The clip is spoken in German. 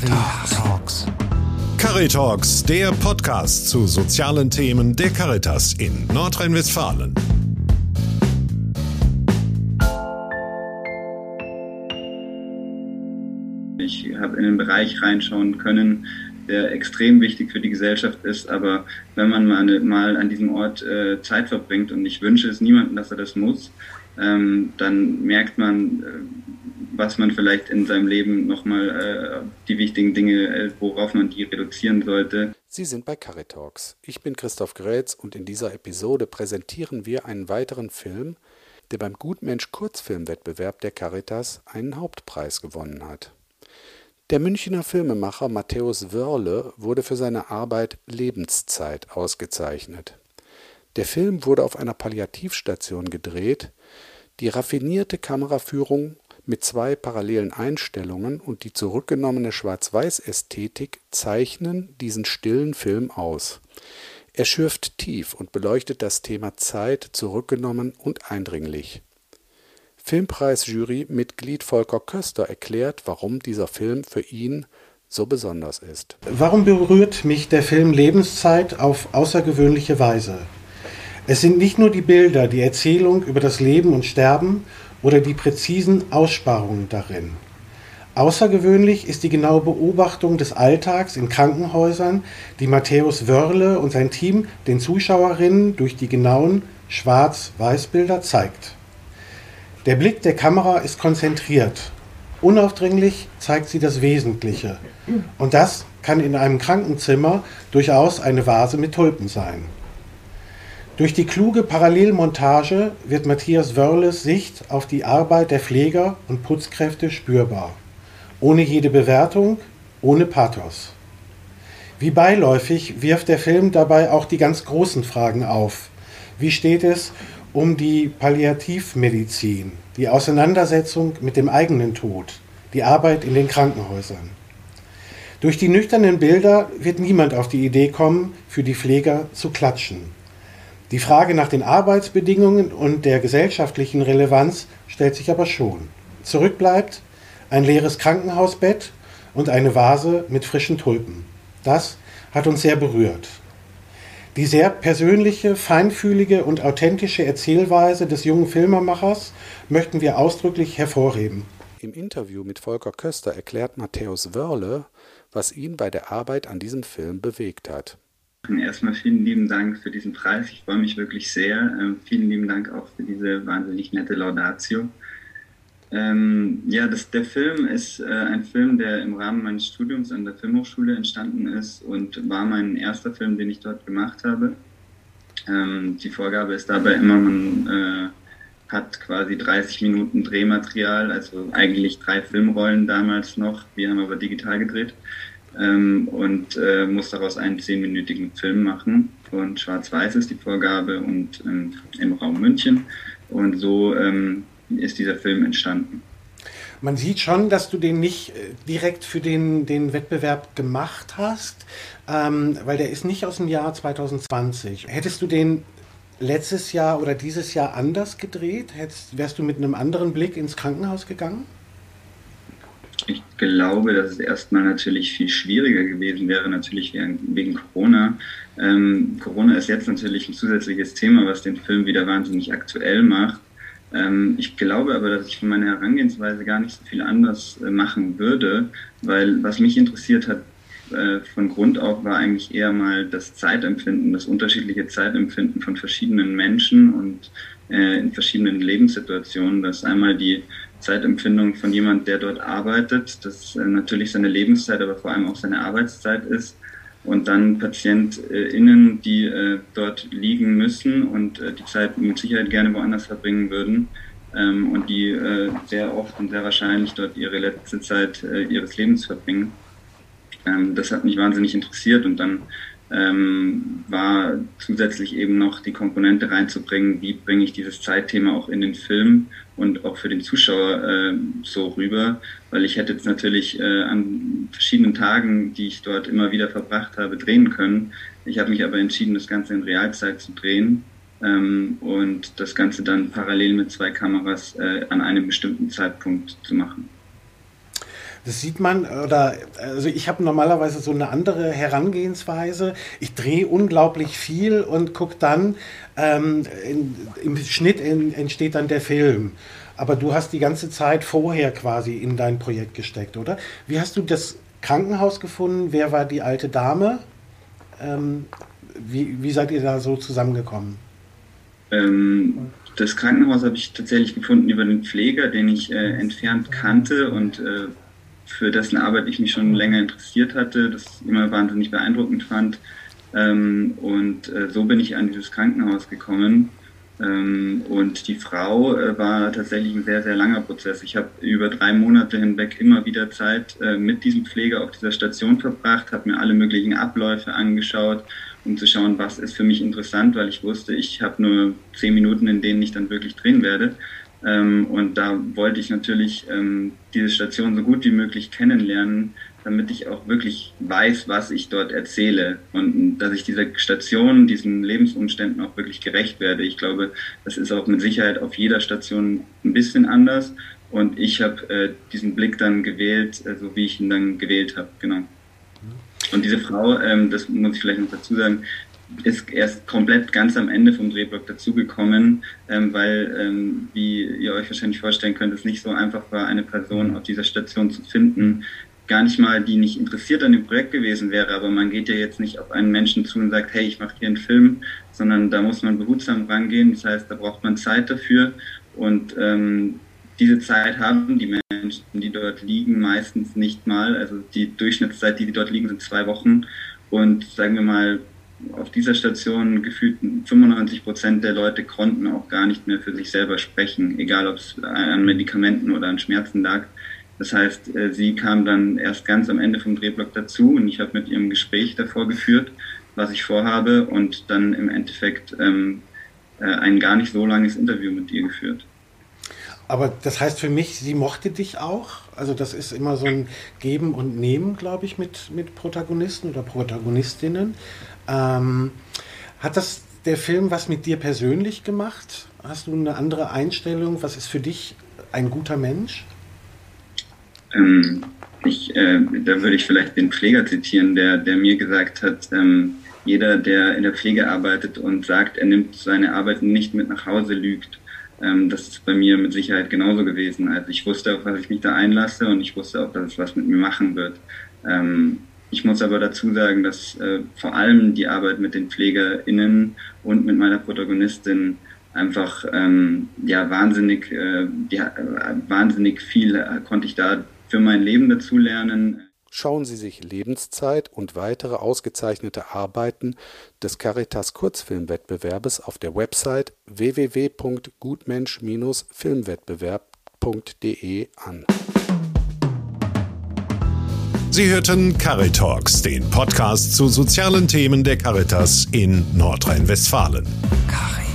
Caritalks. Caritalks, der Podcast zu sozialen Themen der Caritas in Nordrhein-Westfalen. Ich habe in den Bereich reinschauen können, der extrem wichtig für die Gesellschaft ist. Aber wenn man mal, mal an diesem Ort äh, Zeit verbringt, und ich wünsche es niemandem, dass er das muss, ähm, dann merkt man, äh, was man vielleicht in seinem Leben nochmal äh, die wichtigen Dinge, äh, worauf man die reduzieren sollte. Sie sind bei Caritalks. Ich bin Christoph Grätz und in dieser Episode präsentieren wir einen weiteren Film, der beim Gutmensch Kurzfilmwettbewerb der Caritas einen Hauptpreis gewonnen hat. Der Münchner Filmemacher Matthäus Wörle wurde für seine Arbeit Lebenszeit ausgezeichnet. Der Film wurde auf einer Palliativstation gedreht. Die raffinierte Kameraführung mit zwei parallelen Einstellungen und die zurückgenommene Schwarz-Weiß-Ästhetik zeichnen diesen stillen Film aus. Er schürft tief und beleuchtet das Thema Zeit zurückgenommen und eindringlich. Filmpreisjury-Mitglied Volker Köster erklärt, warum dieser Film für ihn so besonders ist. Warum berührt mich der Film Lebenszeit auf außergewöhnliche Weise? Es sind nicht nur die Bilder, die Erzählung über das Leben und Sterben oder die präzisen Aussparungen darin. Außergewöhnlich ist die genaue Beobachtung des Alltags in Krankenhäusern, die Matthäus Wörle und sein Team den Zuschauerinnen durch die genauen Schwarz-Weiß-Bilder zeigt. Der Blick der Kamera ist konzentriert. Unaufdringlich zeigt sie das Wesentliche. Und das kann in einem Krankenzimmer durchaus eine Vase mit Tulpen sein. Durch die kluge Parallelmontage wird Matthias Wörles Sicht auf die Arbeit der Pfleger und Putzkräfte spürbar. Ohne jede Bewertung, ohne Pathos. Wie beiläufig wirft der Film dabei auch die ganz großen Fragen auf. Wie steht es um die Palliativmedizin, die Auseinandersetzung mit dem eigenen Tod, die Arbeit in den Krankenhäusern. Durch die nüchternen Bilder wird niemand auf die Idee kommen, für die Pfleger zu klatschen. Die Frage nach den Arbeitsbedingungen und der gesellschaftlichen Relevanz stellt sich aber schon. Zurück bleibt ein leeres Krankenhausbett und eine Vase mit frischen Tulpen. Das hat uns sehr berührt. Die sehr persönliche, feinfühlige und authentische Erzählweise des jungen Filmemachers möchten wir ausdrücklich hervorheben. Im Interview mit Volker Köster erklärt Matthäus Wörle, was ihn bei der Arbeit an diesem Film bewegt hat. Erstmal vielen lieben Dank für diesen Preis. Ich freue mich wirklich sehr. Ähm, vielen lieben Dank auch für diese wahnsinnig nette Laudatio. Ähm, ja, das, der Film ist äh, ein Film, der im Rahmen meines Studiums an der Filmhochschule entstanden ist und war mein erster Film, den ich dort gemacht habe. Ähm, die Vorgabe ist dabei immer, man äh, hat quasi 30 Minuten Drehmaterial, also eigentlich drei Filmrollen damals noch. Wir haben aber digital gedreht ähm, und äh, muss daraus einen zehnminütigen Film machen. Und Schwarz-Weiß ist die Vorgabe und ähm, im Raum München. Und so ähm, ist dieser Film entstanden. Man sieht schon, dass du den nicht äh, direkt für den, den Wettbewerb gemacht hast, ähm, weil der ist nicht aus dem Jahr 2020. Hättest du den letztes Jahr oder dieses Jahr anders gedreht? Hättest, wärst du mit einem anderen Blick ins Krankenhaus gegangen? Ich glaube, dass es erstmal natürlich viel schwieriger gewesen wäre, natürlich wegen Corona. Ähm, Corona ist jetzt natürlich ein zusätzliches Thema, was den Film wieder wahnsinnig aktuell macht. Ähm, ich glaube aber, dass ich von meiner Herangehensweise gar nicht so viel anders äh, machen würde, weil was mich interessiert hat äh, von Grund auf war eigentlich eher mal das Zeitempfinden, das unterschiedliche Zeitempfinden von verschiedenen Menschen und äh, in verschiedenen Lebenssituationen. Das ist einmal die Zeitempfindung von jemand, der dort arbeitet, das natürlich seine Lebenszeit, aber vor allem auch seine Arbeitszeit ist und dann PatientInnen, die äh, dort liegen müssen und äh, die Zeit mit Sicherheit gerne woanders verbringen würden ähm, und die äh, sehr oft und sehr wahrscheinlich dort ihre letzte Zeit äh, ihres Lebens verbringen. Ähm, das hat mich wahnsinnig interessiert und dann ähm, war zusätzlich eben noch die Komponente reinzubringen, wie bringe ich dieses Zeitthema auch in den Film und auch für den Zuschauer äh, so rüber, weil ich hätte jetzt natürlich äh, an verschiedenen Tagen, die ich dort immer wieder verbracht habe, drehen können. Ich habe mich aber entschieden, das Ganze in Realzeit zu drehen ähm, und das Ganze dann parallel mit zwei Kameras äh, an einem bestimmten Zeitpunkt zu machen. Das sieht man, oder also ich habe normalerweise so eine andere Herangehensweise. Ich drehe unglaublich viel und gucke dann, ähm, in, im Schnitt in, entsteht dann der Film. Aber du hast die ganze Zeit vorher quasi in dein Projekt gesteckt, oder? Wie hast du das Krankenhaus gefunden? Wer war die alte Dame? Ähm, wie, wie seid ihr da so zusammengekommen? Ähm, das Krankenhaus habe ich tatsächlich gefunden über den Pfleger, den ich äh, entfernt kannte und äh, für dessen Arbeit ich mich schon länger interessiert hatte, das immer wahnsinnig beeindruckend fand. Ähm, und äh, so bin ich an dieses Krankenhaus gekommen. Ähm, und die Frau äh, war tatsächlich ein sehr, sehr langer Prozess. Ich habe über drei Monate hinweg immer wieder Zeit äh, mit diesem Pfleger auf dieser Station verbracht, habe mir alle möglichen Abläufe angeschaut, um zu schauen, was ist für mich interessant, weil ich wusste, ich habe nur zehn Minuten, in denen ich dann wirklich drehen werde. Ähm, und da wollte ich natürlich ähm, diese Station so gut wie möglich kennenlernen, damit ich auch wirklich weiß, was ich dort erzähle und dass ich dieser Station, diesen Lebensumständen auch wirklich gerecht werde. Ich glaube, das ist auch mit Sicherheit auf jeder Station ein bisschen anders und ich habe äh, diesen Blick dann gewählt, äh, so wie ich ihn dann gewählt habe, genau. Und diese Frau, ähm, das muss ich vielleicht noch dazu sagen, ist erst komplett ganz am Ende vom Drehblock dazugekommen, ähm, weil, ähm, wie ihr euch wahrscheinlich vorstellen könnt, es nicht so einfach war, eine Person auf dieser Station zu finden, gar nicht mal, die nicht interessiert an dem Projekt gewesen wäre, aber man geht ja jetzt nicht auf einen Menschen zu und sagt, hey, ich mache hier einen Film, sondern da muss man behutsam rangehen. Das heißt, da braucht man Zeit dafür und ähm, diese Zeit haben die Menschen, die dort liegen, meistens nicht mal. Also die Durchschnittszeit, die dort liegen, sind zwei Wochen. Und sagen wir mal, auf dieser Station gefühlt 95 Prozent der Leute konnten auch gar nicht mehr für sich selber sprechen, egal ob es an Medikamenten oder an Schmerzen lag. Das heißt, äh, sie kam dann erst ganz am Ende vom Drehblock dazu und ich habe mit ihrem Gespräch davor geführt, was ich vorhabe und dann im Endeffekt ähm, äh, ein gar nicht so langes Interview mit ihr geführt. Aber das heißt für mich, sie mochte dich auch. Also das ist immer so ein Geben und Nehmen, glaube ich, mit, mit Protagonisten oder Protagonistinnen. Ähm, hat das der Film was mit dir persönlich gemacht? Hast du eine andere Einstellung? Was ist für dich ein guter Mensch? Ähm, ich, äh, da würde ich vielleicht den Pfleger zitieren, der, der mir gesagt hat, ähm, jeder, der in der Pflege arbeitet und sagt, er nimmt seine Arbeit nicht mit nach Hause, lügt. Ähm, das ist bei mir mit Sicherheit genauso gewesen. Also ich wusste, auf was ich mich da einlasse und ich wusste auch, dass es was mit mir machen wird. Ähm, ich muss aber dazu sagen, dass äh, vor allem die Arbeit mit den PflegerInnen und mit meiner Protagonistin einfach ähm, ja wahnsinnig, äh, ja, äh, wahnsinnig viel äh, konnte ich da für mein Leben dazulernen. Schauen Sie sich Lebenszeit und weitere ausgezeichnete Arbeiten des Caritas Kurzfilmwettbewerbes auf der Website www.gutmensch-filmwettbewerb.de an. Sie hörten Caritalks, den Podcast zu sozialen Themen der Caritas in Nordrhein-Westfalen. Caritas.